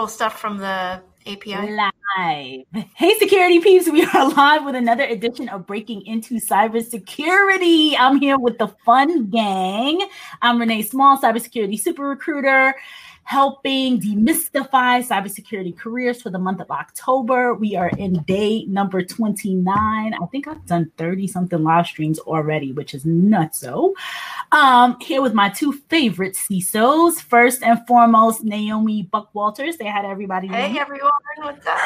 pull stuff from the API? Live. Hey, security peeps. We are live with another edition of Breaking Into Cybersecurity. I'm here with the fun gang. I'm Renee Small, cybersecurity super recruiter helping demystify cybersecurity careers for the month of October. We are in day number 29. I think I've done 30 something live streams already, which is nuts. So, um, here with my two favorite CISOs. First and foremost, Naomi Buckwalters. Say hi to everybody. Hey, everyone. What's up?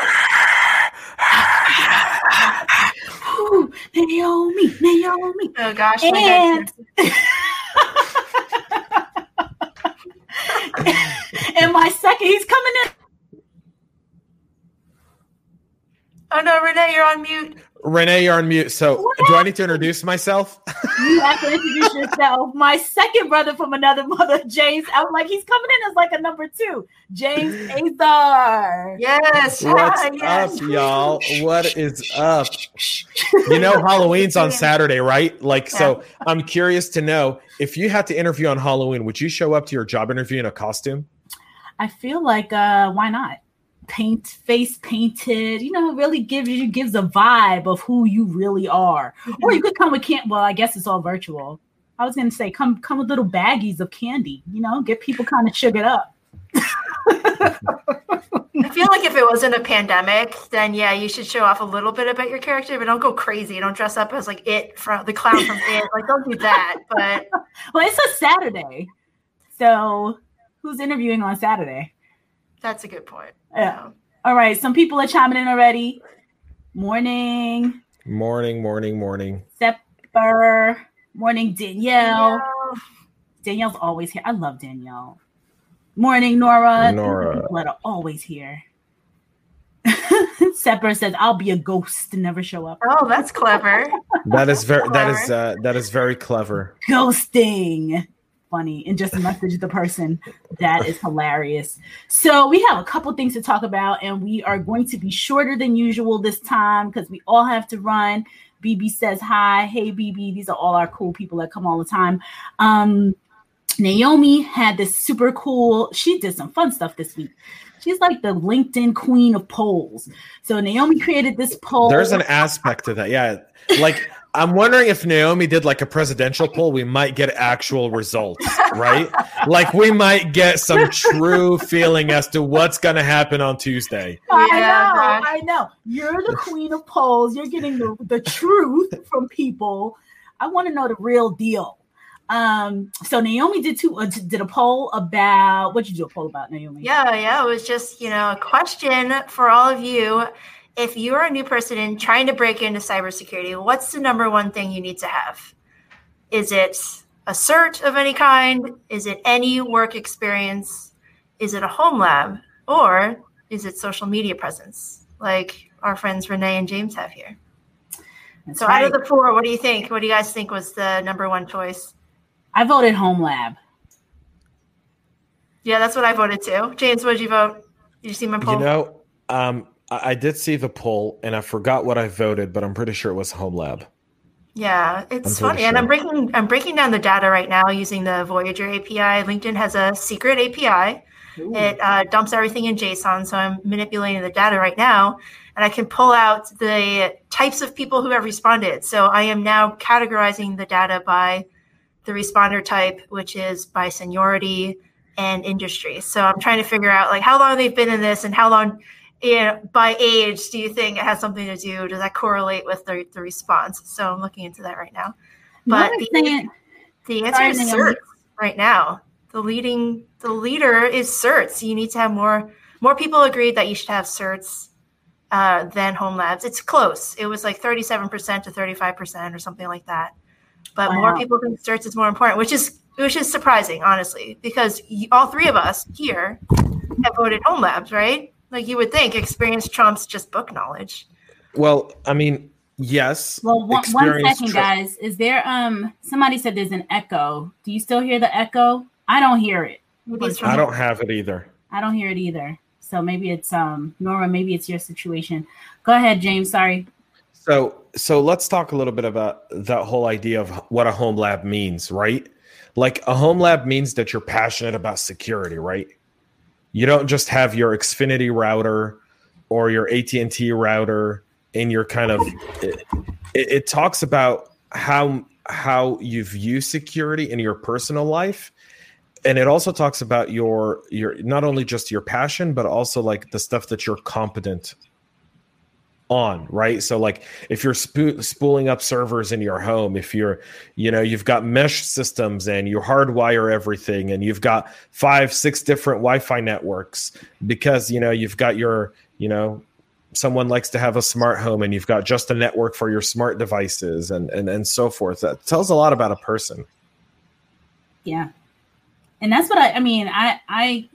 Ooh, Naomi, Naomi. Oh, gosh. And, and my second, he's coming in. Oh no, Renee, you're on mute. Renee, you're on mute. So, What? do I need to introduce myself? You have to introduce yourself. My second brother from another mother, James. I'm like, he's coming in as like a number two, James Azar. Yes. What's yes. up, y'all? What is up? You know, Halloween's on Saturday, right? Like, so I'm curious to know if you had to interview on Halloween, would you show up to your job interview in a costume? I feel like, uh, why not? Paint face painted, you know, it really gives you gives a vibe of who you really are. Or you could come with can't well, I guess it's all virtual. I was gonna say come come with little baggies of candy, you know, get people kind of sugared up. I feel like if it wasn't a pandemic, then yeah, you should show off a little bit about your character, but don't go crazy. Don't dress up as like it from the clown from it. Like, don't do that. But Well, it's a Saturday. So who's interviewing on Saturday? that's a good point. Yeah. All right, some people are chiming in already. Morning, Morning, morning, morning. Sepper. Morning, Danielle. Yeah. Danielle's always here. I love Danielle. Morning, Nora. Nora. People are always here. Sepper says, "I'll be a ghost and never show up." Oh, that's clever. That is very that is uh, that is very clever. Ghosting. Funny and just message the person. That is hilarious. So we have a couple things to talk about, and we are going to be shorter than usual this time because we all have to run. BB says hi. Hey BB, these are all our cool people that come all the time. Um, Naomi had this super cool, she did some fun stuff this week. She's like the LinkedIn queen of polls. So Naomi created this poll. There's an aspect to that. Yeah. Like I'm wondering if Naomi did like a presidential poll, we might get actual results, right? like we might get some true feeling as to what's going to happen on Tuesday. I Yeah, know, gosh. I know. You're the queen of polls. You're getting the, the truth from people. I want to know the real deal. Um, so Naomi did two uh, did a poll about what you do a poll about, Naomi? Yeah, yeah. It was just, you know, a question for all of you. If you are a new person and trying to break into cybersecurity, what's the number one thing you need to have? Is it a cert of any kind? Is it any work experience? Is it a home lab? Or is it social media presence like our friends Renee and James have here? That's so right. out of the four, what do you think? What do you guys think was the number one choice? I voted home lab. Yeah, that's what I voted too. James, what did you vote? Did you see my poll? You know, um, I, I did see the poll and I forgot what I voted, but I'm pretty sure it was Home Lab. Yeah, it's I'm funny, pretty and I'm breaking I'm breaking down the data right now using the Voyager API. LinkedIn has a secret API. It uh, dumps everything in JSON, so I'm manipulating the data right now, and I can pull out the types of people who have responded. So I am now categorizing the data by the responder type, which is by seniority and industry. So I'm trying to figure out like how long they've been in this and how long. You know, by age, do you think it has something to do? Does that correlate with the, the response? So I'm looking into that right now. But the, saying- the answer is certs right now. The leading the leader is certs. You need to have more more people agreed that you should have certs uh, than home labs. It's close. It was like 37% to 35% or something like that. But more people think certs is more important, which is which is surprising, honestly, because all three of us here have voted home labs, right? Like you would think experience trumps just book knowledge. Well, I mean, yes. Well, one, one experience second, tra- guys. Is there um somebody said there's an echo? Do you still hear the echo? I don't hear it. Maybe it's from I don't have it either. I don't hear it either. So maybe it's um Nora, maybe it's your situation. Go ahead, James. Sorry. So, so let's talk a little bit about that whole idea of what a home lab means, right? Like a home lab means that you're passionate about security, right? You don't just have your Xfinity router or your AT&T router in your kind of it, it, talks about how how you view security in your personal life. And it also talks about your your not only just your passion but also like the stuff that you're competent on right? So like if you're spo- spooling up servers in your home if you're you know you've got mesh systems and you hardwire everything and you've got five six different wi-fi networks because you know you've got your you know someone likes to have a smart home and you've got just a network for your smart devices and and, and so forth. That tells a lot about a person. Yeah. And that's what i i mean i i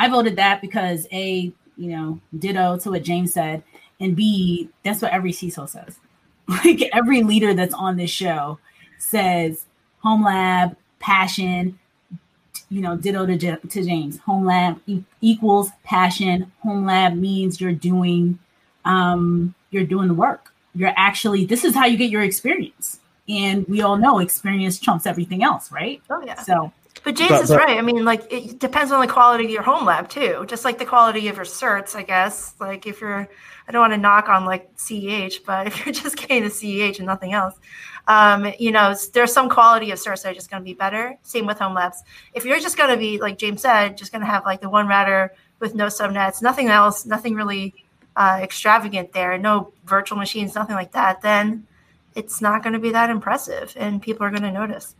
i voted that because a you know ditto to what james said and B, that's what every CISO says. Like every leader that's on this show says home lab, passion, you know, ditto to, to James. Home lab e- equals passion. Home lab means you're doing um, you're doing the work. You're actually this is how you get your experience. And we all know experience trumps everything else, right? Oh yeah. So but James but, is but, right. I mean, like it depends on the quality of your home lab too. Just like the quality of your certs, I guess. Like if you're I don't want to knock on like CEH, but if you're just getting the CEH and nothing else, um, you know, there's some quality of certs that are just going to be better. Same with home labs. If you're just going to be, like James said, just going to have like the one router with no subnets, nothing else, nothing really uh, extravagant there, no virtual machines, nothing like that, then it's not going to be that impressive and people are going to notice.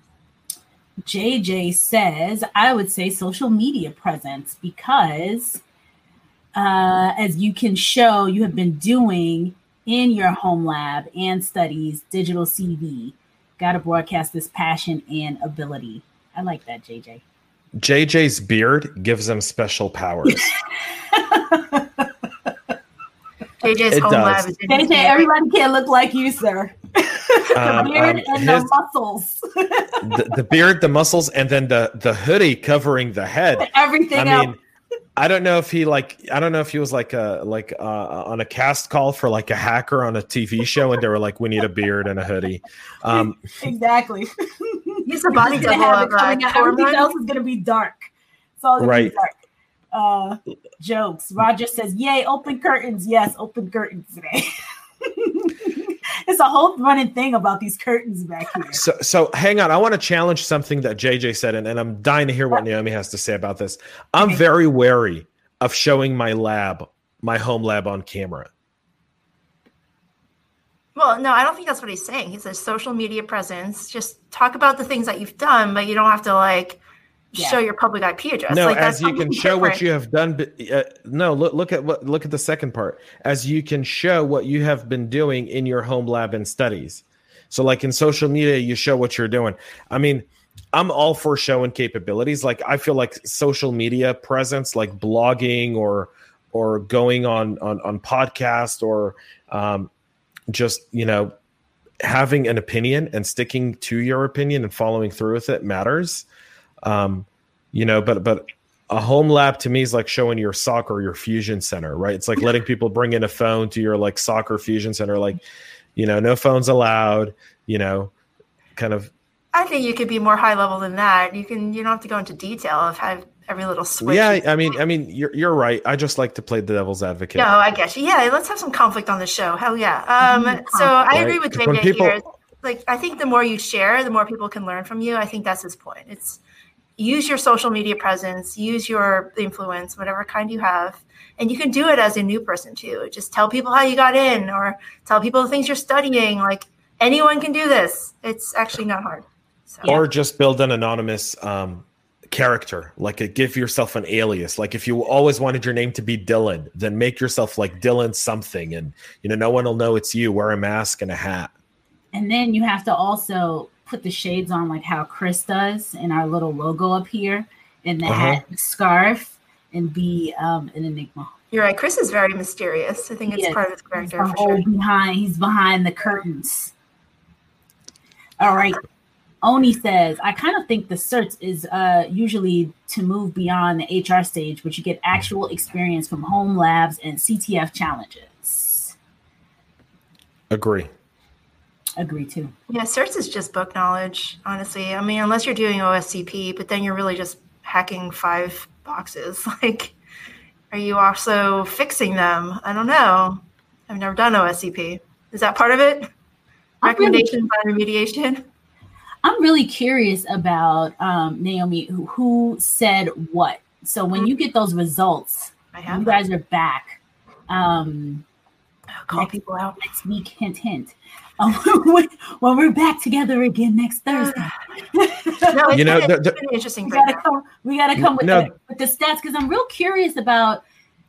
JJ says, I would say social media presence because uh, as you can show you have been doing in your home lab and studies, digital CV. Got to broadcast this passion and ability. I like that, JJ. JJ's beard gives him special powers. JJ's it home does. lab is JJ, everybody can't look like you, sir. Um, beard um, and his, the muscles. the, the, beard, the muscles, and then the the hoodie covering the head. Everything I mean, I don't know if he like I don't know if he was like a like uh, on a cast call for like a hacker on a TV show and they were like we need a beard and a hoodie. Um, exactly. He's a body double of uh, Everything else is gonna be dark. It's all gonna right. be dark. Uh, jokes. Roger says, "Yay, open curtains! Yes, open curtains today." it's a whole running thing about these curtains back here. So, so hang on. I want to challenge something that JJ said, and, and I'm dying to hear what Naomi has to say about this. I'm okay. very wary of showing my lab, my home lab on camera. Well, no, I don't think that's what he's saying. He says social media presence. Just talk about the things that you've done, but you don't have to like yeah. show your public IP address. No, like, as you can show different. what you have done. Uh, no, look, look at what look at the second part. As you can show what you have been doing in your home lab and studies. So, like in social media, you show what you're doing. I mean, I'm all for showing capabilities. Like I feel like social media presence, like blogging or or going on on on podcast or um, just you know having an opinion and sticking to your opinion and following through with it matters. Um, you know, but but a home lab to me is like showing your SOC or your fusion center, right? It's like letting people bring in a phone to your like SOC or fusion center, like you know, no phones allowed. You know, kind of. I think you could be more high level than that. You can you don't have to go into detail of how every little switch. Yeah, I mean, I mean, you're you're right. I just like to play the devil's advocate. No, I guess you. Yeah, let's have some conflict on the show. Hell yeah. Um, so I right? agree with JJ people, here. Like, I think the more you share, the more people can learn from you. I think that's his point. It's use your social media presence, use your influence, whatever kind you have. And you can do it as a new person too. Just tell people how you got in or tell people the things you're studying. Like anyone can do this. It's actually not hard. So. Or just build an anonymous um, character, like a, give yourself an alias. Like if you always wanted your name to be Dylan, then make yourself like Dylan something, and you know no one will know it's you. Wear a mask and a hat. And then you have to also put the shades on like how Chris does in our little logo up here, and the uh-huh. hat and scarf, and be um, an enigma. You're right. Chris is very mysterious. I think it's part of his character. He's for sure. behind. He's behind the curtains. All right. Oni says, I kind of think the certs is uh, usually to move beyond the HR stage, but you get actual experience from home labs and CTF challenges. Agree agree too. Yeah, certs is just book knowledge, honestly. I mean, unless you're doing OSCP, but then you're really just hacking five boxes. Like Are you also fixing them? I don't know. I've never done OSCP. Is that part of it? Recommendations on remediation? I'm really curious about um, Naomi, who, who said what. So when you get those results, you guys are back. Um, Call next, people out next week. Hint, hint. Um, when we're back together again next Thursday. no, you know, the, the, interesting. We gotta come. We gotta come with, no. the, with the stats because I'm real curious about.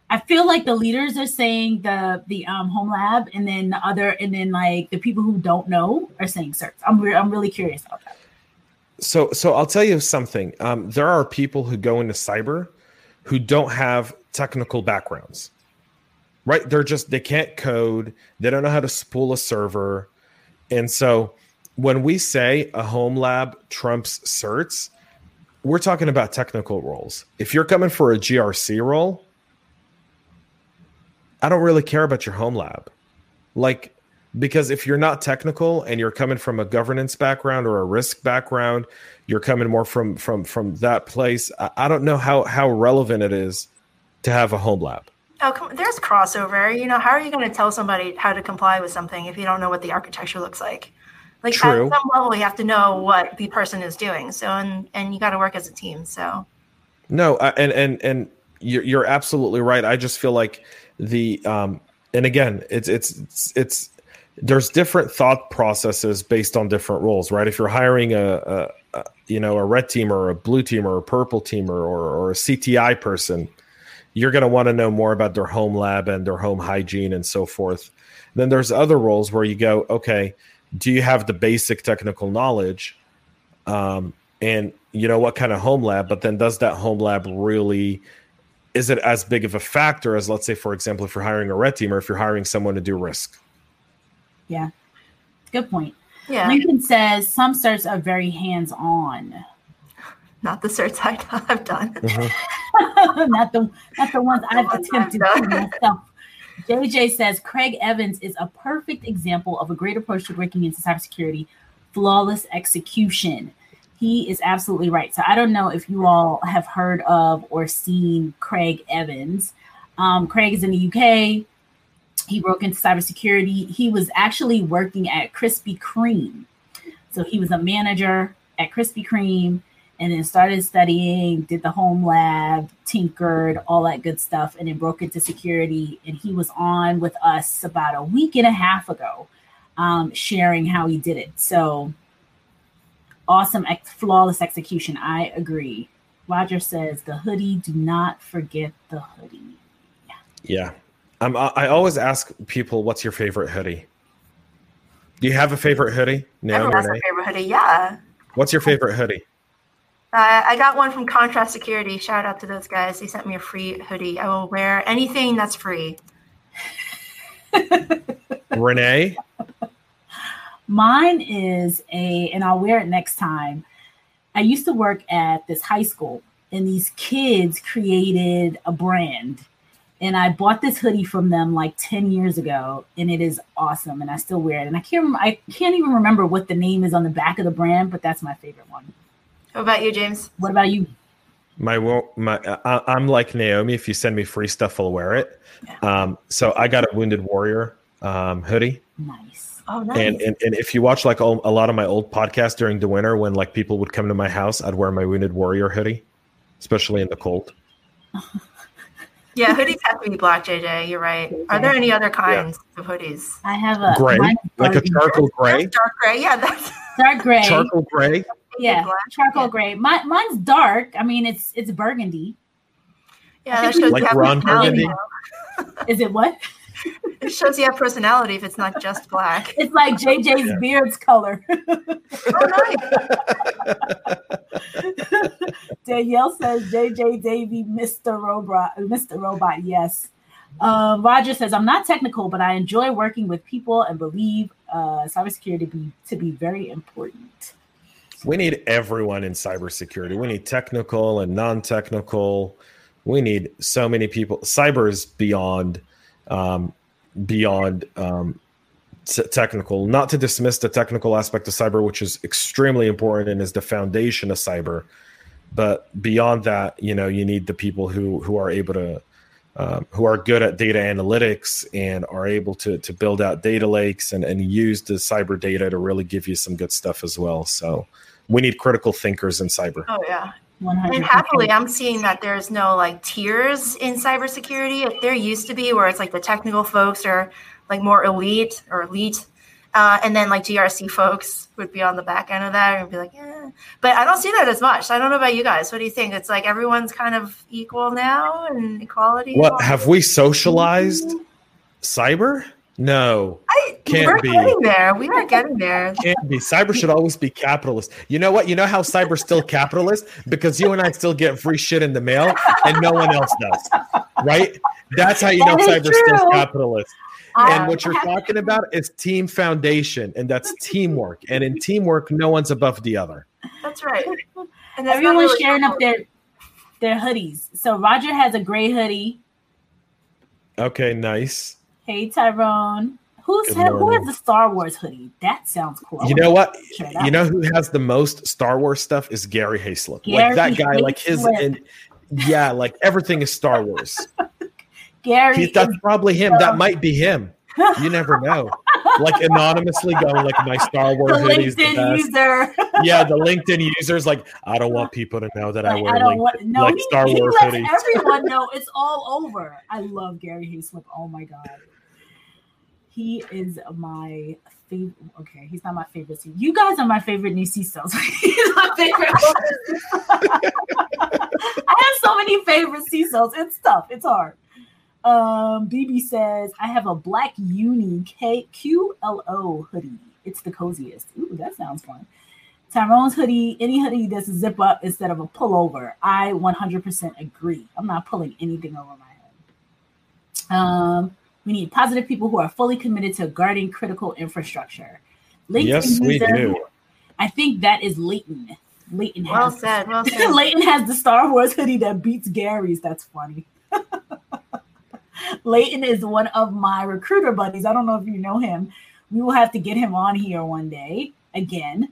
I feel like the leaders are saying the the um, home lab, and then the other, and then like the people who don't know are saying certs. I'm re- I'm really curious about that. So so I'll tell you something. Um, there are people who go into cyber who don't have technical backgrounds right they're just they can't code they don't know how to spool a server and so when we say a home lab trumps certs we're talking about technical roles. If you're coming for a grc role i don't really care about your home lab. Like because if you're not technical and you're coming from a governance background or a risk background you're coming more from from from that place i, I don't know how how relevant it is to have a home lab Oh, come, there's crossover. You know, how are you going to tell somebody how to comply with something if you don't know what the architecture looks like? Like True. at some level, you have to know what the person is doing. So, and and you got to work as a team. So, no, uh, and and and you're you're absolutely right. I just feel like the um, and again, it's it's it's, it's there's different thought processes based on different roles, right? If you're hiring a, a, a you know a red team or a blue team or a purple team or, or a CTI person you're going to want to know more about their home lab and their home hygiene and so forth. Then there's other roles where you go, okay, do you have the basic technical knowledge? Um, and you know what kind of home lab, but then does that home lab really is it as big of a factor as let's say, for example, if you're hiring a red team or if you're hiring someone to do risk? Yeah. Good point. Yeah. Lincoln says some certs are very hands-on not the certs I've done. Mm-hmm. not the not the ones I've attempted to myself. JJ says Craig Evans is a perfect example of a great approach to breaking into cybersecurity, flawless execution. He is absolutely right. So I don't know if you all have heard of or seen Craig Evans. Um, Craig is in the UK. He broke into cybersecurity. He was actually working at Krispy Kreme. So he was a manager at Krispy Kreme and then started studying, did the home lab, tinkered, all that good stuff, and then broke into security. And he was on with us about a week and a half ago, um, sharing how he did it. So awesome, ex- flawless execution. I agree. Roger says the hoodie. Do not forget the hoodie. Yeah. Yeah. Um, I always ask people, "What's your favorite hoodie?" Do you have a favorite hoodie? No, Everyone has a favorite hoodie. Yeah. What's your favorite hoodie? Uh, I got one from Contrast Security. Shout out to those guys. They sent me a free hoodie. I will wear anything that's free. Renee? Mine is a, and I'll wear it next time. I used to work at this high school, and these kids created a brand. And I bought this hoodie from them like 10 years ago, and it is awesome. And I still wear it. And I can't, I can't even remember what the name is on the back of the brand, but that's my favorite one. What about you, James? What about you? My my uh, I'm like Naomi. If you send me free stuff, I'll wear it. Yeah. Um, so I got a Wounded Warrior um, hoodie. Nice. Oh, nice. And, and and if you watch like all, a lot of my old podcasts during the winter, when like people would come to my house, I'd wear my Wounded Warrior hoodie, especially in the cold. yeah, hoodies have to be black. JJ, you're right. Are there any other kinds yeah. of hoodies? I have a gray, like a charcoal gray. Dark gray. Yeah, that's dark gray. Charcoal gray yeah, charcoal yeah. gray. My, mine's dark. I mean, it's it's burgundy. Yeah, that shows like Ron Burgundy. Is it what? it shows you have personality if it's not just black. It's like JJ's yeah. beard's color. oh, Danielle says JJ Davy, Mr. Robot, Mr. Robot. Yes. Uh, Roger says, I'm not technical, but I enjoy working with people and believe uh, cybersecurity to be, to be very important. We need everyone in cybersecurity. We need technical and non-technical. We need so many people. Cyber is beyond um, beyond um, technical. Not to dismiss the technical aspect of cyber, which is extremely important and is the foundation of cyber. But beyond that, you know, you need the people who who are able to um, who are good at data analytics and are able to to build out data lakes and, and use the cyber data to really give you some good stuff as well. So we need critical thinkers in cyber. Oh yeah. 100%. And happily, I'm seeing that there's no like tiers in cybersecurity. If there used to be where it's like the technical folks are like more elite or elite, uh, and then like GRC folks would be on the back end of that and be like, yeah. But I don't see that as much. I don't know about you guys. What do you think? It's like everyone's kind of equal now and equality. What have we socialized mm-hmm. cyber? No, I, can't we're be. getting there. We are getting there. Can't be. Cyber should always be capitalist. You know what? You know how cyber's still capitalist because you and I still get free shit in the mail, and no one else does. Right? That's how you that know cyber's true. still capitalist. And what you're talking about is team foundation, and that's teamwork. And in teamwork, no one's above the other. That's right. And everyone's really sharing up their their hoodies. So Roger has a gray hoodie. Okay, nice. Hey Tyrone. Who's ha- who has the Star Wars hoodie? That sounds cool. You know what? You know who has the most Star Wars stuff is Gary Hayslip. Gary like that guy, Hayslip. like his and yeah, like everything is Star Wars. Gary, he, that's probably him. That might be him. You never know. like anonymously going like my Star Wars the hoodies. LinkedIn the user. yeah, the LinkedIn users like I don't want people to know that like, I wear I don't want, no, like he, Star he Wars hoodies. Everyone know it's all over. I love Gary Hayslip. Oh my god. He is my favorite. Okay, he's not my favorite. You guys are my favorite new CISOs. he's my favorite. I have so many favorite CISOs. It's tough. It's hard. Um, BB says, I have a black uni K Q L O hoodie. It's the coziest. Ooh, that sounds fun. Tyrone's hoodie, any hoodie that's a zip up instead of a pullover. I 100% agree. I'm not pulling anything over my head. Um, we need positive people who are fully committed to guarding critical infrastructure. LinkedIn yes, we do. I think that is Leighton. Leighton well has said. Well said. Leighton has the Star Wars hoodie that beats Gary's. That's funny. Leighton is one of my recruiter buddies. I don't know if you know him. We will have to get him on here one day again.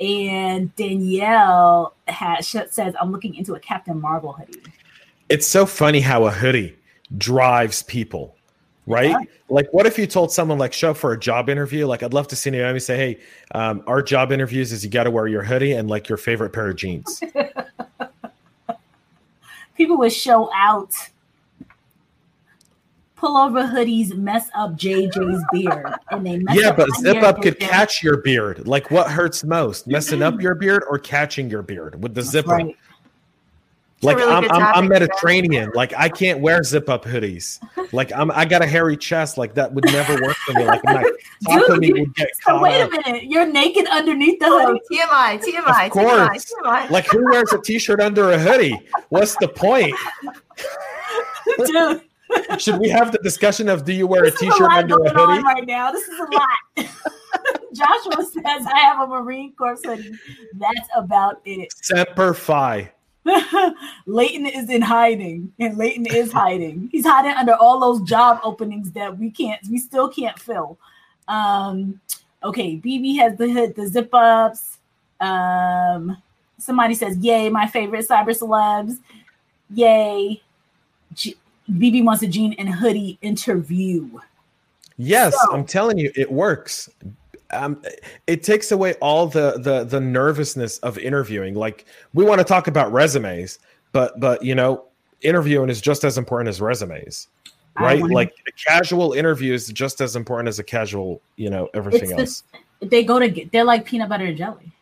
And Danielle has, says, I'm looking into a Captain Marvel hoodie. It's so funny how a hoodie drives people right? Yeah. Like, what if you told someone like show up for a job interview? Like, I'd love to see Naomi say, "Hey, um, our job interviews is you got to wear your hoodie and like your favorite pair of jeans." People would show out. Pullover hoodies mess up JJ's beard, and they mess yeah, but zip up could catch your beard. Like, what hurts most, messing up your beard or catching your beard with the That's zipper? Right like really I'm, I'm, I'm, Mediterranean. Like I can't wear zip up hoodies. Like I'm I got a hairy chest. Like that would never work for me. Like my Dude, you, would get so wait up. a minute. You're naked underneath the hoodie. TMI, TMI, of course. TMI, TMI. Like who wears a t-shirt under a hoodie? What's the point? Dude. Should we have the discussion of do you wear this a t-shirt a under a hoodie? right now. This is a lot. Joshua says I have a Marine Corps hoodie. That's about it. Semper Fi. Leighton is in hiding, and Leighton is hiding. He's hiding under all those job openings that we can't, we still can't fill. Um, okay, BB has the hood, the zip ups. Um, somebody says, "Yay, my favorite cyber celebs." Yay, G- BB wants a jean and hoodie interview. Yes, so, I'm telling you, it works um, it takes away all the the the nervousness of interviewing. Like we want to talk about resumes, but but you know, interviewing is just as important as resumes, right? Like a casual interview is just as important as a casual, you know, everything else. they go to they're like peanut butter and jelly.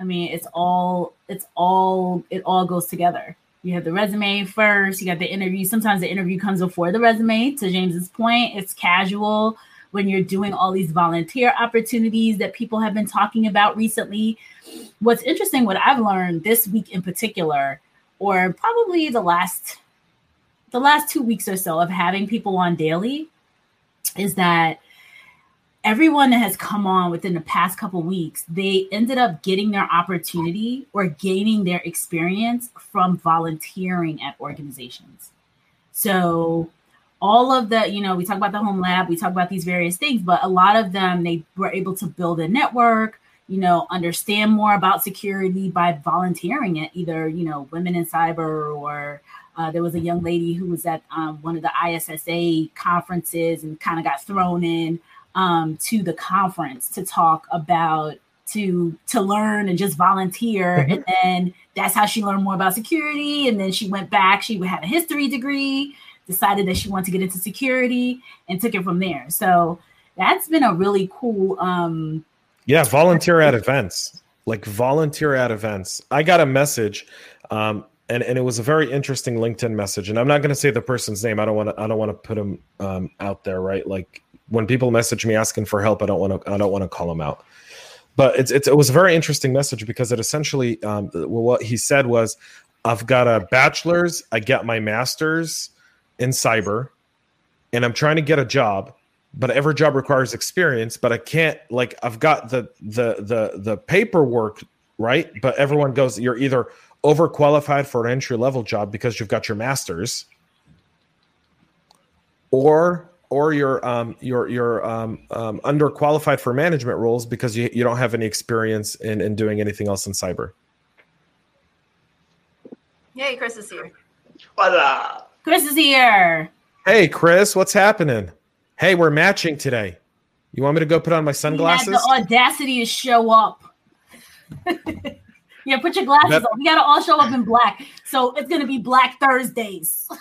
I mean, it's all it's all it all goes together. You have the resume first, you got the interview. Sometimes the interview comes before the resume. To James's point, it's casual when you're doing all these volunteer opportunities that people have been talking about recently. What's interesting, what I've learned this week in particular, or probably the last the last two weeks or so of having people on daily, is that everyone that has come on within the past couple weeks, they ended up getting their opportunity or gaining their experience from volunteering at organizations. So all of the, you know, we talk about the home lab, we talk about these various things, but a lot of them they were able to build a network, you know, understand more about security by volunteering at either, you know, women in cyber or Uh, there was a young lady who was at um, one of the ISSA conferences and kind of got thrown in um, to the conference to talk about to to learn and just volunteer. Mm-hmm. and then that's how she learned more about security. And then she went back she had a history degree decided that she wanted to get into security and took it from there. So that's been a really cool um yeah volunteer at events like volunteer at events. I got a message um and, and it was a very interesting linkedin message. And i'm not going to say the person's name. I don't want to i don't want to put him um, out there right? Like when people message me asking for help i don't want to i don't want to call them out. But it's, it's, it was a very interesting message because it essentially um, what he said was i've got a bachelor's i get my master's in cyber and i'm trying to get a job but every job requires experience but i can't like i've got the the the the paperwork right? But everyone goes you're either overqualified for an entry level job because you've got your master's or or you're um, you're you're um, um, underqualified for management roles because you, you don't have any experience in, in doing anything else in cyber. Yay, Chris is here. What up? Chris is here. Hey, Chris, what's happening? Hey, we're matching today. You want me to go put on my sunglasses? the audacity to show up. yeah, put your glasses that- on. We gotta all show up in black. So it's gonna be Black Thursdays.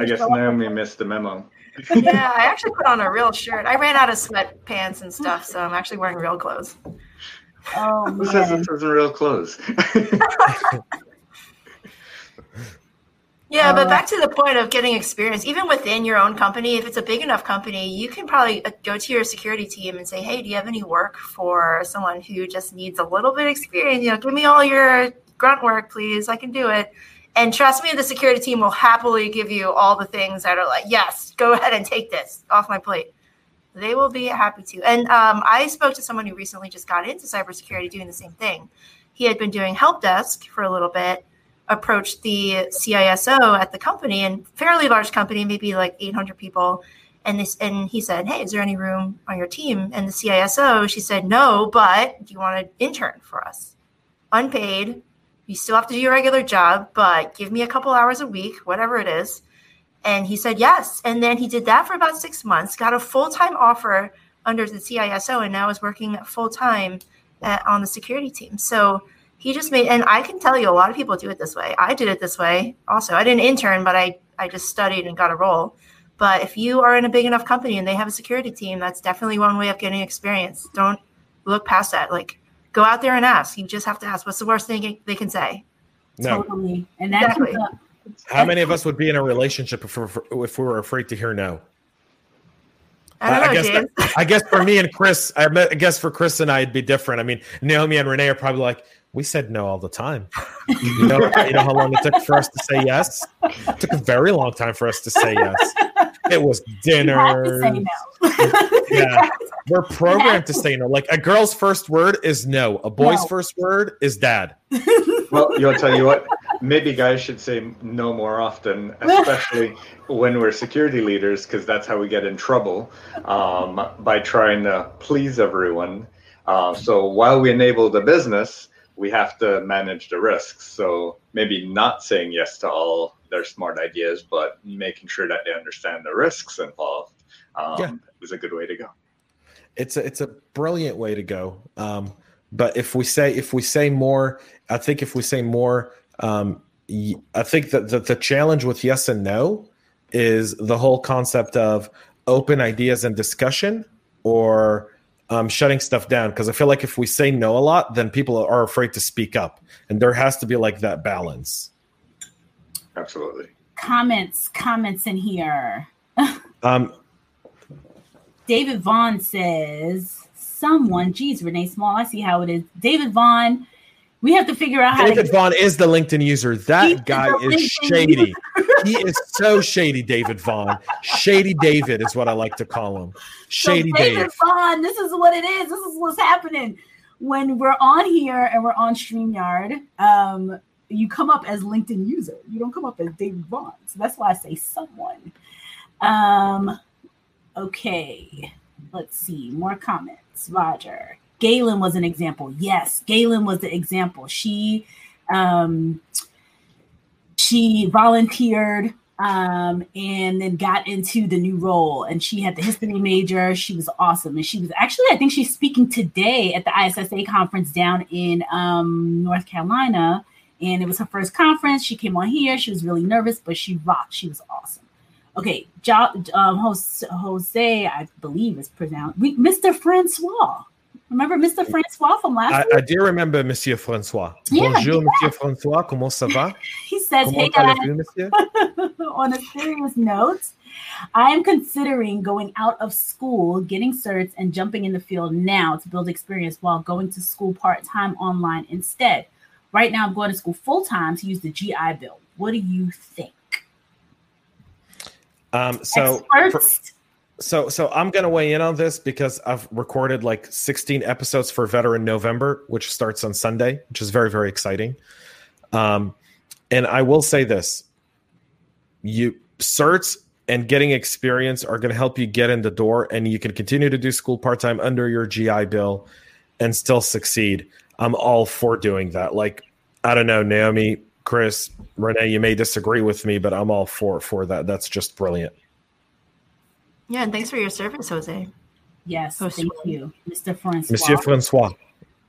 I guess Naomi missed the memo. yeah, I actually put on a real shirt. I ran out of sweatpants and stuff, so I'm actually wearing real clothes. Oh, Who says it isn't real clothes? yeah, but uh, back to the point of getting experience, even within your own company, if it's a big enough company, you can probably uh, go to your security team and say, "Hey, do you have any work for someone who just needs a little bit of experience? You know, give me all your grunt work, please. I can do it." And trust me, the security team will happily give you all the things that are like, yes, go ahead and take this off my plate. They will be happy to. And um, I spoke to someone who recently just got into cybersecurity doing the same thing. He had been doing help desk for a little bit, approached the CISO at the company, and fairly large company, maybe like 800 people. And this, and he said, "Hey, is there any room on your team?" And the CISO, she said, "No, but do you want an intern for us, unpaid, you still have to do your regular job, but give me a couple hours a week, whatever it is. And he said yes. And then he did that for about six months, got a full time offer under the CISO, and now is working full time uh, on the security team. So he just made, and I can tell you, a lot of people do it this way. I did it this way also. I didn't intern, but I, I just studied and got a role. But if you are in a big enough company and they have a security team, that's definitely one way of getting experience. Don't look past that. Like, go out there and ask. You just have to ask. What's the worst thing they can say? No. Totally. And that's exactly. How many of us would be in a relationship if, we're, if we were afraid to hear no? I, know, I guess that, I guess for me and Chris, I guess for Chris and I, it'd be different. I mean, Naomi and Renee are probably like, we said no all the time. You know, you know how long it took for us to say yes? It took a very long time for us to say yes. It was dinner. yeah, we're programmed to say no. Like a girl's first word is no. A boy's no. first word is dad. Well, you'll tell you what. Maybe guys should say no more often, especially when we're security leaders, because that's how we get in trouble um, by trying to please everyone. Uh, so while we enable the business, we have to manage the risks. So maybe not saying yes to all their smart ideas, but making sure that they understand the risks involved um, yeah. is a good way to go. It's a it's a brilliant way to go. Um, but if we say if we say more, I think if we say more, um, I think that the, the challenge with yes and no is the whole concept of open ideas and discussion or um, shutting stuff down because I feel like if we say no a lot, then people are afraid to speak up, and there has to be like that balance. Absolutely. Comments, comments in here. um, David Vaughn says, "Someone, geez, Renee Small. I see how it is. David Vaughn we have to figure out how David to- Vaughn is the LinkedIn user. That guy is shady. he is so shady, David Vaughn. Shady David is what I like to call him. Shady so David Dave. Vaughn, this is what it is. This is what's happening. When we're on here and we're on StreamYard, um, you come up as LinkedIn user. You don't come up as David Vaughn. So that's why I say someone. Um, okay. Let's see. More comments. Roger. Galen was an example. Yes, Galen was the example. She um she volunteered um, and then got into the new role. And she had the history major. She was awesome. And she was actually, I think she's speaking today at the ISSA conference down in um, North Carolina. And it was her first conference. She came on here. She was really nervous, but she rocked. She was awesome. Okay, jo- um, Jose, Jose, I believe is pronounced Mr. Francois. Remember Mr. Francois from last I, week? I do remember Monsieur Francois. Yeah, Bonjour, yeah. Monsieur Francois. Comment ça va? He says, Comment "Hey guys, on a serious note, I am considering going out of school, getting certs, and jumping in the field now to build experience while going to school part time online instead. Right now, I'm going to school full time to use the GI Bill. What do you think? Um, so, for- Experts? So, so I'm going to weigh in on this because I've recorded like 16 episodes for Veteran November, which starts on Sunday, which is very, very exciting. Um, and I will say this: you certs and getting experience are going to help you get in the door, and you can continue to do school part time under your GI Bill and still succeed. I'm all for doing that. Like, I don't know, Naomi, Chris, Renee, you may disagree with me, but I'm all for for that. That's just brilliant. Yeah, and thanks for your service, Jose. yes, Oh, thank you, Mr. Francois. Monsieur Francois,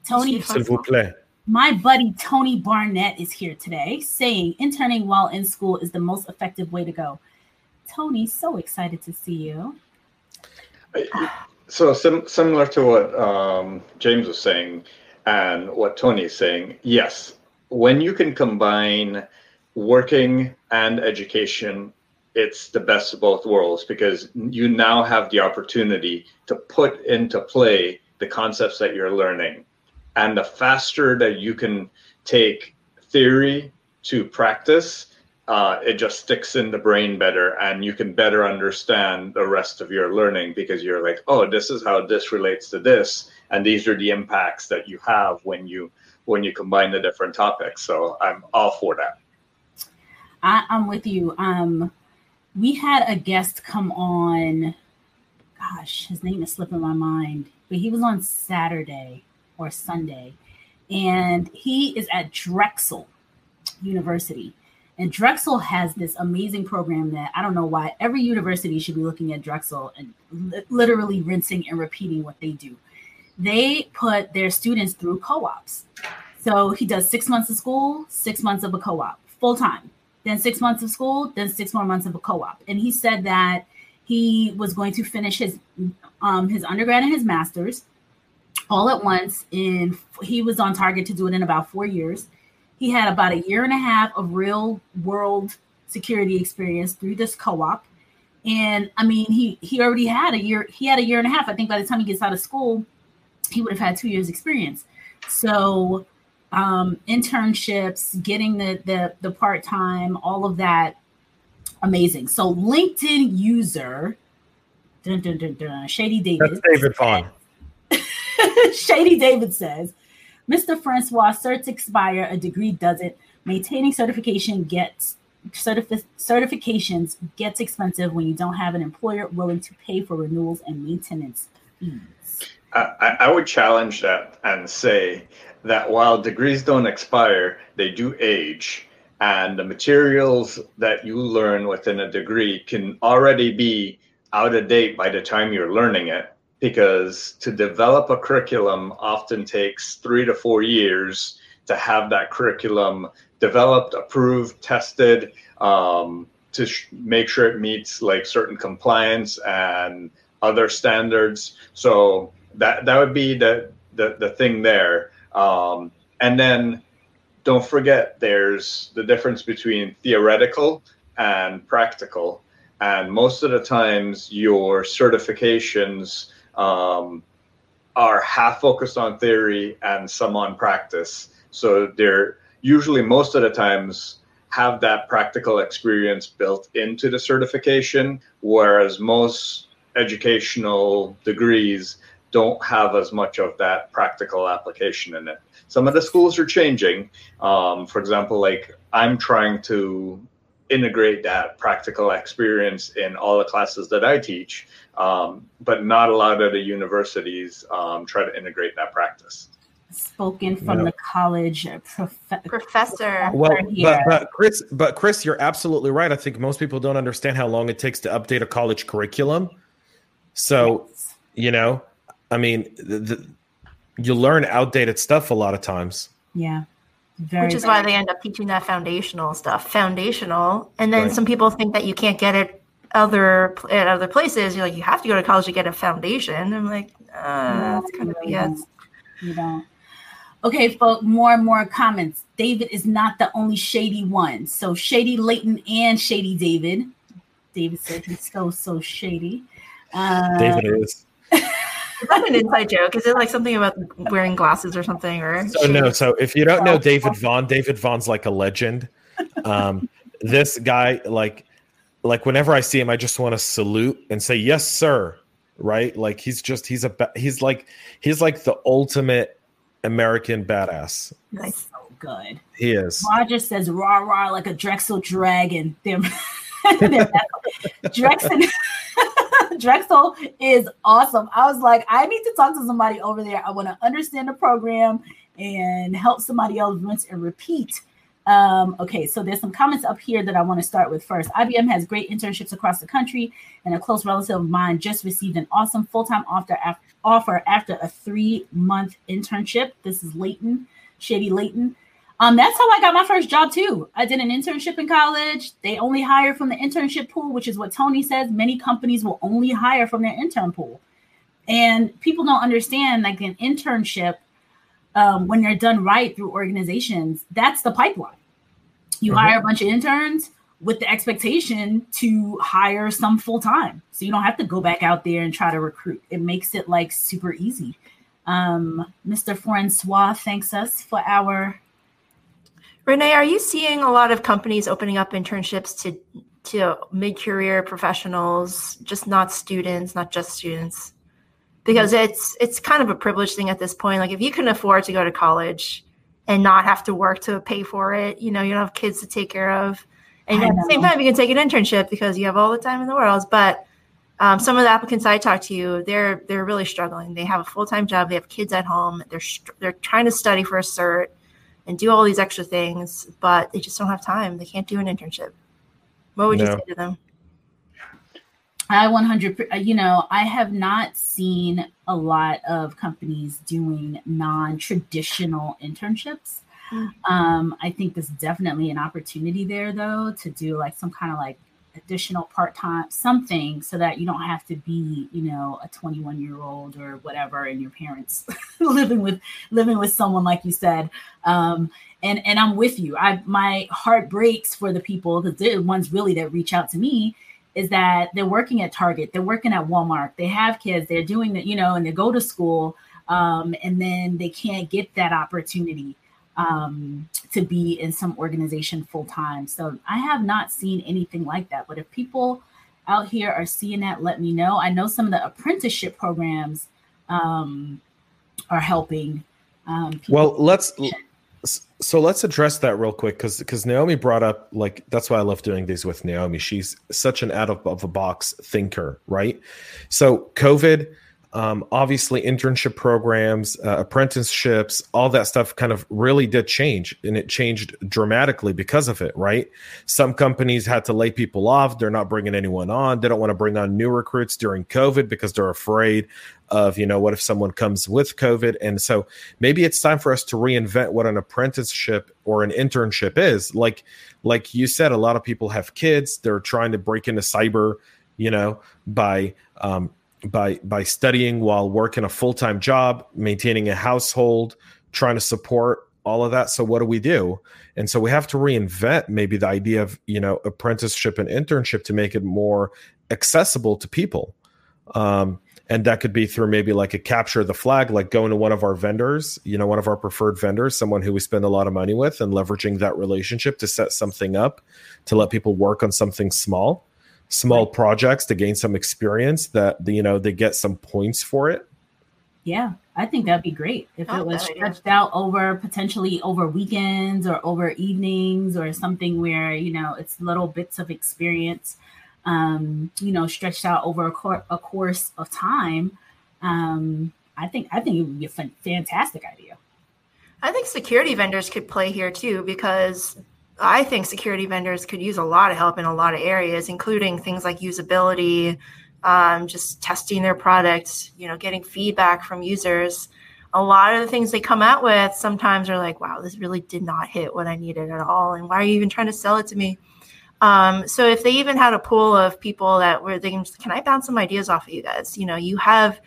Tony, Monsieur s'il vous plaît. my buddy Tony Barnett is here today saying interning while in school is the most effective way to go. Tony, so excited to see you. So sim- similar to what um, James was saying and what Tony is saying, yes, when you can combine working and education, it's the best of both worlds because you now have the opportunity to put into play the concepts that you're learning. And the faster that you can take theory to practice, uh, it just sticks in the brain better and you can better understand the rest of your learning because you're like oh this is how this relates to this and these are the impacts that you have when you when you combine the different topics so i'm all for that I, I'm with you. Um, we had a guest come on. Gosh, his name is slipping my mind, but he was on Saturday or Sunday, and he is at Drexel University. And Drexel has this amazing program that I don't know why every university should be looking at Drexel and li- literally rinsing and repeating what they do. They put their students through co ops. So he does six months of school, six months of a co op, full time then six months of school, then six more months of a co-op. And he said that he was going to finish his um, his undergrad and his master's all at once. In he was on target to do it in about four years. He had about a year and a half of real world security experience through this co-op. And I mean, he he already had a year. He had a year and a half. I think by the time he gets out of school, he would have had two years experience. So um, internships, getting the the the part time, all of that, amazing. So LinkedIn user, dun, dun, dun, dun, Shady David, That's David Vaughn. Shady David says, Mr. Francois, certs expire, a degree doesn't. Maintaining certification gets certifi- certifications gets expensive when you don't have an employer willing to pay for renewals and maintenance fees. I, I would challenge that and say that while degrees don't expire, they do age. And the materials that you learn within a degree can already be out of date by the time you're learning it. Because to develop a curriculum often takes three to four years to have that curriculum developed, approved, tested, um, to sh- make sure it meets like certain compliance and other standards. So that that would be the the, the thing there um, and then don't forget there's the difference between theoretical and practical. And most of the times your certifications um, are half focused on theory and some on practice. So they're usually most of the times have that practical experience built into the certification whereas most educational degrees don't have as much of that practical application in it. Some of the schools are changing. Um, for example, like I'm trying to integrate that practical experience in all the classes that I teach, um, but not a lot of the universities um, try to integrate that practice. spoken from Yeah. the college prof- Professor. Well, here. but, but Chris, but Chris, you're absolutely right. I think most people don't understand how long it takes to update a college curriculum. So, Yes. you know, I mean, the, the, you learn outdated stuff a lot of times. yeah, very. which is why they end up teaching that foundational stuff foundational and then Right. some people think that you can't get it other at other places you're like you have to go to college to get a foundation i'm like uh that's kind of you BS. don't. You don't. Okay, folks, more and more comments. David is not the only shady one. So shady Leighton and shady David. David said he's so so shady. Uh, David is. is that an inside joke is it like something about wearing glasses or something or So no, so if you don't know David Vaughn, David Vaughn's like a legend. Um, this guy, like, like whenever I see him, I just want to salute and say yes, sir. Right? Like he's just he's a ba- he's like he's like the ultimate American badass. nice so good. He is. Roger says rah rah like a Drexel dragon. They're, they're- Drexel Drexel is awesome. I was like, I need to talk to somebody over there. I want to understand the program and help somebody else rinse and repeat. Um, okay, so there's some comments up here that I want to start with first. IBM has great internships across the country, and a close relative of mine just received an awesome full-time offer after, offer after a three-month internship. This is Leighton, Shady Leighton. Um, that's how I got my first job too. I did an internship in college. They only hire from the internship pool, which is what Tony says. Many companies will only hire from their intern pool. And people don't understand like an internship, um, when they're done right through organizations, that's the pipeline. You Mhm. hire a bunch of interns with the expectation to hire some full time. So you don't have to go back out there and try to recruit. It makes it like super easy. Um, Mr. Francois thanks us for our renee are you seeing a lot of companies opening up internships to to mid-career professionals just not students not just students because it's it's kind of a privileged thing at this point like if you can afford to go to college and not have to work to pay for it you know you don't have kids to take care of and at the same time you can take an internship because you have all the time in the world but um, some of the applicants I talk to, they're they're really struggling. They have a full time job. They have kids at home. They're they're trying to study for a cert and do all these extra things, but they just don't have time. They can't do an internship. What would you say to them? I 100, uh, you know, I have not seen a lot of companies doing non traditional internships. Mm. Um, I think there's definitely an opportunity there, though, to do like some kind of like additional part time something so that you don't have to be, you know, a 21 year old or whatever, and your parents living with living with someone like you said. Um, and and I'm with you. I my heart breaks for the people because the ones really that reach out to me is that they're working at Target, they're working at Walmart, they have kids, they're doing that, you know, and they go to school, um, and then they can't get that opportunity um, to be in some organization full time. So I have not seen anything like that. But if people out here are seeing that, let me know. I know some of the apprenticeship programs um, are helping. Um, people- Well, let's so let's address that real quick because because Naomi brought up like that's why I love doing these with Naomi. She's such an out of, of a box thinker, right? So COVID, um, obviously internship programs, uh, apprenticeships, all that stuff kind of really did change, and it changed dramatically because of it, right? Some companies had to lay people off; they're not bringing anyone on. They don't want to bring on new recruits during COVID because they're afraid of you know what if someone comes with COVID, and so maybe it's time for us to reinvent what an apprenticeship or an internship is like like you said a lot of people have kids they're trying to break into cyber you know by um by by studying while working a full-time job maintaining a household trying to support all of that. So what do we do? And so we have to reinvent maybe the idea of you know apprenticeship and internship to make it more accessible to people. Um and that could be through maybe like a capture the flag like going to one of our vendors you know one of our preferred vendors someone who we spend a lot of money with and leveraging that relationship to set something up to let people work on something small small projects to gain some experience that you know they get some points for it Yeah, I think that'd be great if I it was that idea. stretched out over potentially over weekends or over evenings or something where you know it's little bits of experience, um, you know, stretched out over a, cour a course of time. Um, I think I think it would be a fantastic idea. I think security vendors could play here too because I think security vendors could use a lot of help in a lot of areas, including things like usability, um, just testing their products, you know, getting feedback from users. A lot of the things they come out with sometimes are like, wow, this really did not hit what I needed at all. And why are you even trying to sell it to me? Um, so if they even had a pool of people that were thinking, can I bounce some ideas off of you guys? You know, you have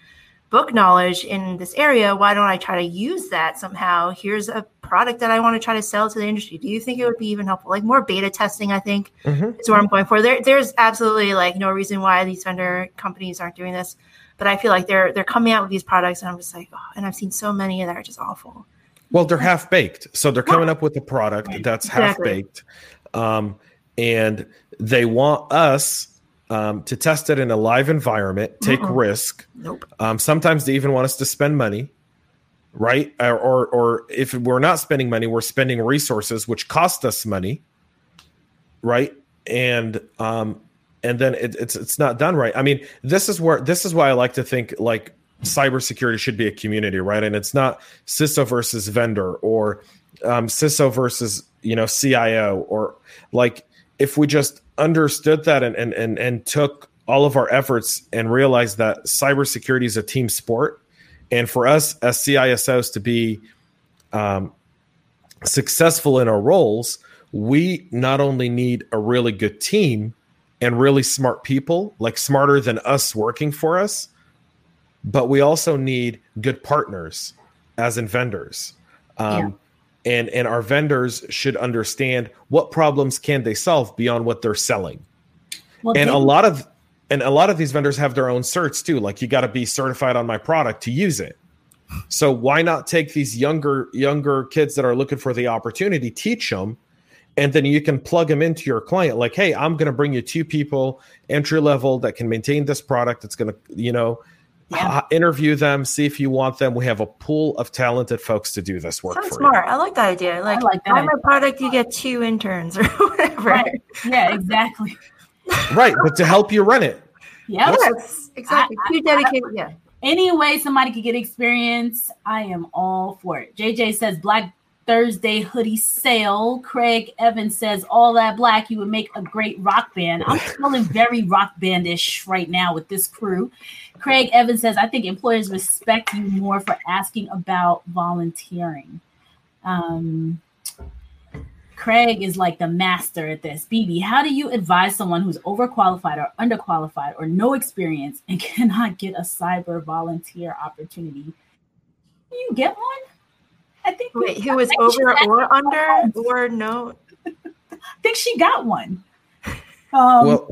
book knowledge in this area why don't i try to use that somehow? Here's a product that i want to try to sell to the industry. Do you think it would be even helpful? Like more beta testing i think mm-hmm. is what i'm going for. There, there's absolutely like no reason why these vendor companies aren't doing this but i feel like they're they're coming out with these products and i'm just like oh, and i've seen so many that are just awful. Well they're half baked so they're coming up with a product that's half baked um, and they want us um, to test it in a live environment, take risk. Nope. Um, sometimes they even want us to spend money, right? Or, or, or if we're not spending money, we're spending resources, which cost us money, right? And um, and then it, it's it's not done right. I mean, this is where this is why I like to think like cybersecurity should be a community, right? And it's not CISO versus vendor or um, CISO versus you know CIO or like if we just understood that and, and and and took all of our efforts and realized that cybersecurity is a team sport, and for us as CISOs to be um, successful in our roles, we not only need a really good team and really smart people, like smarter than us working for us, but we also need good partners as in vendors. Um, and and our vendors should understand what problems can they solve beyond what they're selling. Well, and a lot of and a lot of these vendors have their own certs too. Like you got to be certified on my product to use it. So why not take these younger younger kids that are looking for the opportunity teach them and then you can plug them into your client. Like hey i'm going to bring you two people entry level that can maintain this product it's going to you know yeah. Uh, interview them, see if you want them. We have a pool of talented folks to do this work Sounds for smart. You. I like that idea. Like, like buy my product, you get two interns or whatever. Right. Yeah, exactly. right, but to help you run it. Yep. Yes, exactly. I, dedicated. Yeah. Any way somebody could get experience, I am all for it. JJ says Black Thursday hoodie sale. Craig Evans says, All that black, you would make a great rock band. I'm feeling very rock bandish right now with this crew. Craig Evans says, I think employers respect you more for asking about volunteering. Um, Craig is like the master at this. BB, how do you advise someone who's overqualified or underqualified or no experience and cannot get a cyber volunteer opportunity? you get one? I think. Wait, who was over or under or no? I think she got one. Um, well,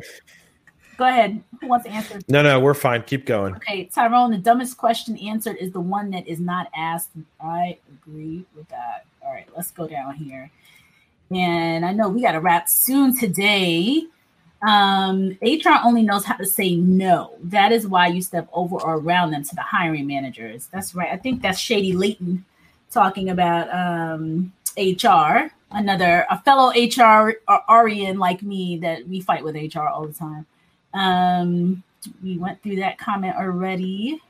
go ahead. Who wants to answer? No, no, we're fine. Keep going. Okay, Tyrone. The dumbest question answered is the one that is not asked. I agree with that. All right, let's go down here. And I know we got to wrap soon today. Um, HR only knows how to say no. That is why you step over or around them to the hiring managers. That's right. I think that's Shady Leighton talking about um, HR, another a fellow HR Arian like me that we fight with HR all the time. Um, we went through that comment already.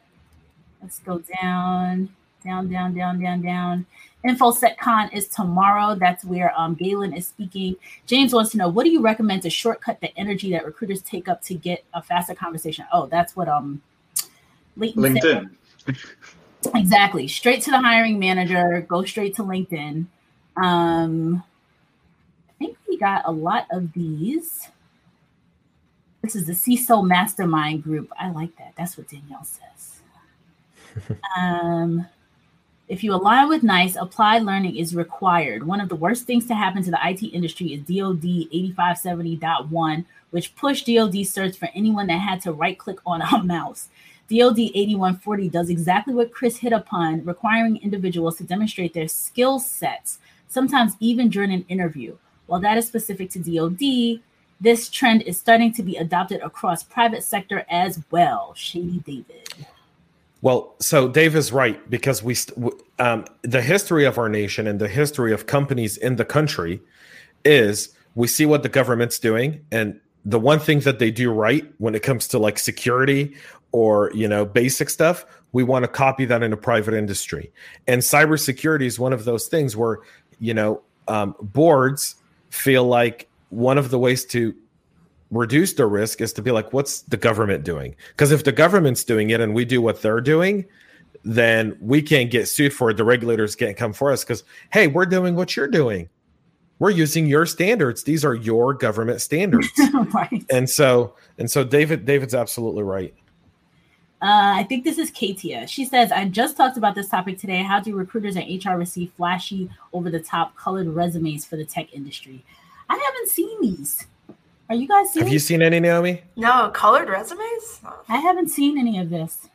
Let's go down, down, down, down, down, down. InfoSecCon is tomorrow. That's where um, Galen is speaking. James wants to know what do you recommend to shortcut the energy that recruiters take up to get a faster conversation? Oh, that's what um LinkedIn. Exactly. Straight to the hiring manager, go straight to LinkedIn. Um, I think we got a lot of these. This is the CISO Mastermind group. I like that. That's what Danielle says. um, if you align with NICE, applied learning is required. One of the worst things to happen to the IT industry is DoD 8570.1, which pushed DoD certs for anyone that had to right click on a mouse. DoD 8140 does exactly what Chris hit upon, requiring individuals to demonstrate their skill sets, sometimes even during an interview. While that is specific to DoD, this trend is starting to be adopted across private sector as well. Shady David. Well, so Dave is right because we um, the history of our nation and the history of companies in the country is we see what the government's doing and the one thing that they do right when it comes to like security or you know basic stuff we want to copy that into private industry. And cybersecurity is one of those things where you know um, boards feel like one of the ways to reduce the risk is to be like what's the government doing? Because if the government's doing it and we do what they're doing then we can't get sued for it. The regulators can't come for us because hey we're doing what you're doing. We're using your standards. These are your government standards. Right. and so and so david david's absolutely right Uh, I think this is Katia. She says, I just talked about this topic today. How do recruiters and HR receive flashy, over the top colored resumes for the tech industry? I haven't seen these. Are you guys seeing? have you seen any naomi No, colored resumes? I haven't seen any of this.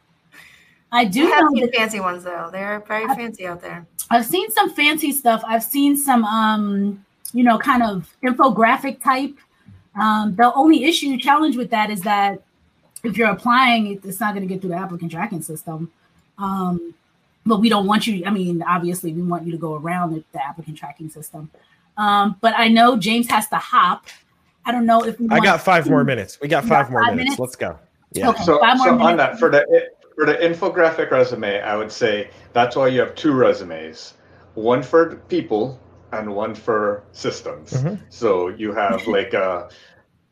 I do You have know seen that fancy ones though. They're very I- fancy out there. I've seen some fancy stuff. I've seen some, um, you know, kind of infographic type. Um, the only issue challenge with that is that if you're applying, it's not going to get through the applicant tracking system. Um, but we don't want you. I mean, obviously, we want you to go around the, the applicant tracking system. Um, but I know James has to hop. I don't know if we i got five more minutes we got You got five more five minutes. minutes? let's go yeah Okay, So, five more so on that for the for the infographic resume, I would say that's why you have two resumes, one for people and one for systems. Mhm. So you have like a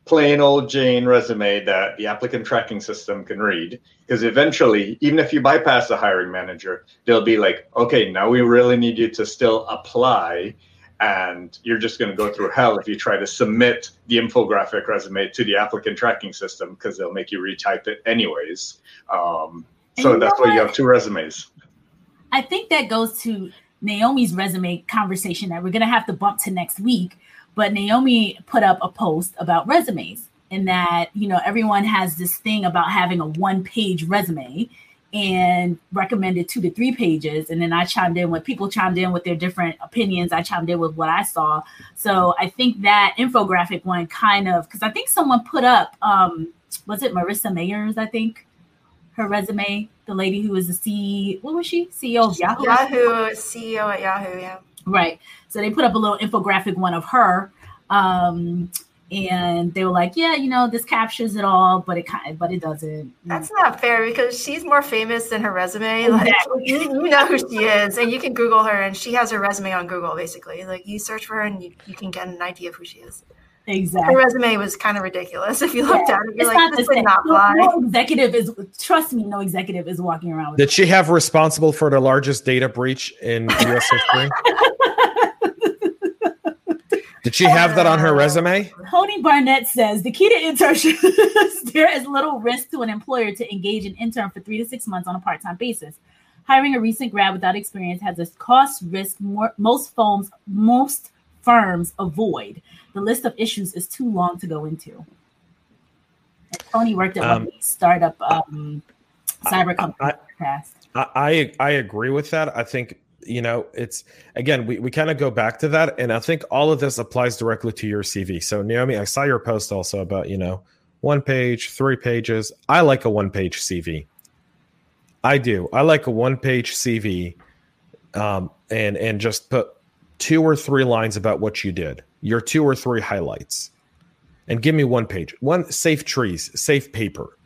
plain old Jane resume that the applicant tracking system can read. Because eventually, even if you bypass the hiring manager, they'll be like, okay, now we really need you to still apply. And you're just going to go through hell if you try to submit the infographic resume to the applicant tracking system because they'll make you retype it anyways. Um, so that's why you have two resumes. I think that goes to Naomi's resume conversation that we're going to have to bump to next week. But Naomi put up a post about resumes and that, you know, everyone has this thing about having a one page resume and recommended two to three pages. And then I chimed in with people chimed in with their different opinions. I chimed in with what I saw. So I think that infographic one kind of, because I think someone put up, um, was it Marissa Mayers? I think her resume, the lady who was the CEO, what was she? CEO of Yahoo. Yahoo CEO at Yahoo, yeah. Right. So they put up a little infographic one of her. Um, and they were like, yeah, you know, this captures it all, but it kind but it doesn't. That's not fair because she's more famous than her resume. Like Exactly. you, you know who she is, and you can Google her, and she has her resume on Google. Basically, like you search for her, and you, you can get an idea of who she is. Exactly. Her resume was kind of ridiculous. If you looked Yeah. at it, you're like, not this the did same. not No, fly. no executive is trust me, no executive is walking around with Did she have responsible for the largest data breach in U.S. history? Did she have that on her resume? Tony Barnett says the key to internship is there is little risk to an employer to engage an intern for three to six months on a part-time basis. Hiring a recent grad without experience has a cost risk more, most firms most firms avoid. The list of issues is too long to go into. And Tony worked at one Um, of these startup um, cyber company I- in the past. I, I I agree with that. I think you know it's again we, we kind of go back to that, and I think all of this applies directly to your CV. So Naomi, I saw your post also about you know one page, three pages. I like a one page CV. I do. I like a one page CV, um, and and just put two or three lines about what you did, your two or three highlights, and give me one page. One safe trees, safe paper.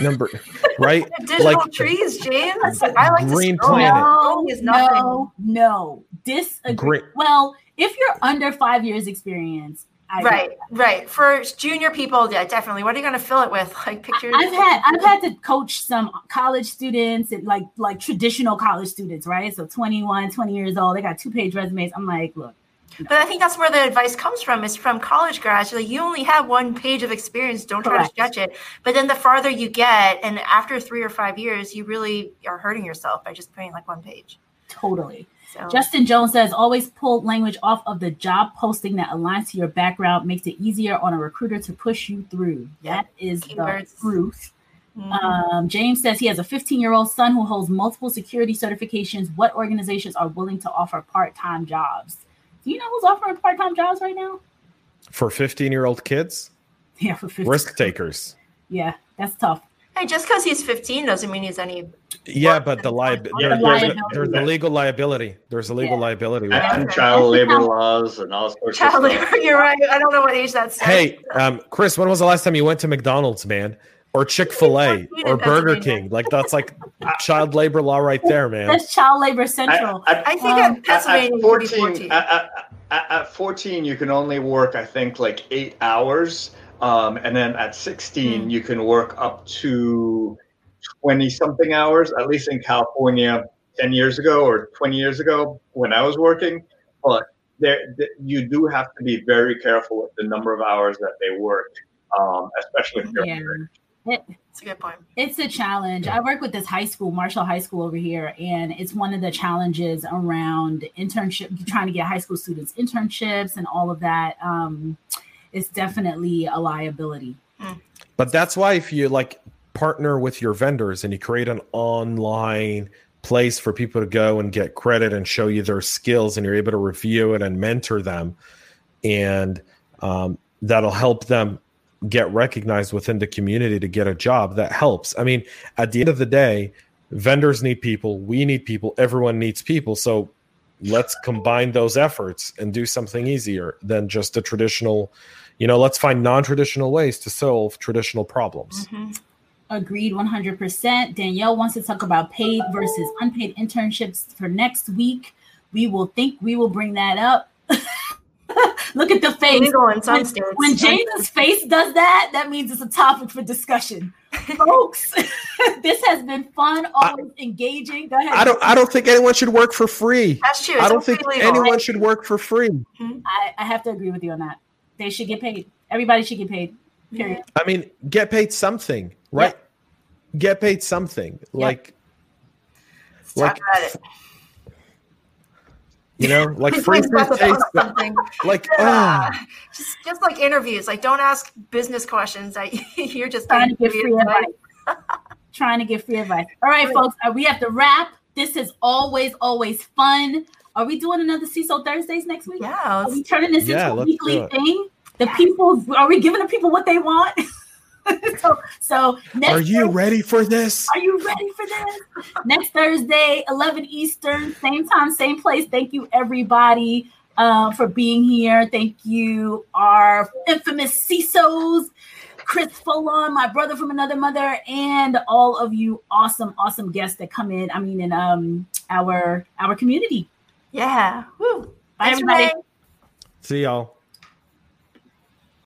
Number right? Digital like- trees, James. I like Green to scroll. planet. No, is no, no. Disagree. Great. Well, if you're under five years experience, I Right, right. For junior people, yeah, definitely. What are you going to fill it with? Like pictures? I've had I've had to coach some college students and like like traditional college students, right? So 21, 20 years old, they got two page resumes. I'm like, look, But I think that's where the advice comes from is from college grads. Like you only have one page of experience. Don't try Correct. to stretch it. But then the farther you get, and after three or five years, you really are hurting yourself by just putting like one page. totally. So Justin Jones says always pull language off of the job posting that aligns to your background, makes it easier on a recruiter to push you through. That is Keywords. the truth. mhm. Um, James says he has a 15 year old son who holds multiple security certifications. What organizations are willing to offer part time jobs? Do you know who's offering part time jobs right now? For 15 year old kids, Yeah, for 15. risk takers. Yeah, that's tough. hey, just because he's 15 doesn't mean he's any Yeah, but the liability Yeah, there's, liability. there's a legal liability. There's a legal Yeah. liability. and, that. child labor laws and all sorts Child of stuff. labor. You're right. I don't know what age that's. Hey, um, Chris, when was the last time you went to McDonald's, man? Or Chick Fil A or Burger King? Like that's like child labor law right there, man. That's child labor central. At, I think Um, at at, Pennsylvania, at you could be 14, 14. At, at, at, at 14, you can only work, I think, like eight hours. Um, and then at 16, Hmm. you can work up to 20 something hours, at least in California 10 years ago or 20 years ago when I was working. But there, you do have to be very careful with the number of hours that they work, um, especially if you're Yeah. Underage. That's a good point. It's a challenge. I work with this high school, Marshall High School over here, and it's one of the challenges around internship, trying to get high school students internships and all of that. Um, it's definitely a liability. But that's why if you like partner with your vendors and you create an online place for people to go and get credit and show you their skills and you're able to review it and mentor them and um, that'll help them get recognized within the community to get a job that helps i mean at the end of the day vendors need people we need people everyone needs people so let's combine those efforts and do something easier than just a traditional you know let's find non-traditional ways to solve traditional problems Mhm. Agreed 100%. Danielle wants to talk about paid versus unpaid internships for next week. We will think we will bring that up. Look at the face. Legal in some When, states. when James's face does that, that means it's a topic for discussion. Folks, this has been fun, always engaging. Go ahead. i don't i don't think anyone should work for free That's true. i don't think legal. anyone should work for free mm-hmm. I, I have to agree with you on that. They should get paid. Everybody should get paid. Period. Mm-hmm. i mean get paid something right get paid something like Let's talk like about it. You know like free bring food us tastes something. like Yeah. oh just, just like interviews, like don't ask business questions that you're just Trying to getting get free advice. Trying to get free advice. All right, Right. folks, uh, we have to wrap. This is always, always fun. Are we doing another CISO Thursdays next week? Yeah, Are we turning this Yeah, into a weekly thing? The people, are we giving the people what they want? so, so next are you Thursday- ready for this Are you ready for this? Next Thursday, 11 Eastern, same time, same place. Thank you, everybody, uh, for being here. Thank you, our infamous CISOs, Chris Foulon, my brother from another mother, and all of you awesome, awesome guests that come in. I mean, in um our our community. yeah. Woo. Bye, Thanks, everybody. Renee. see y'all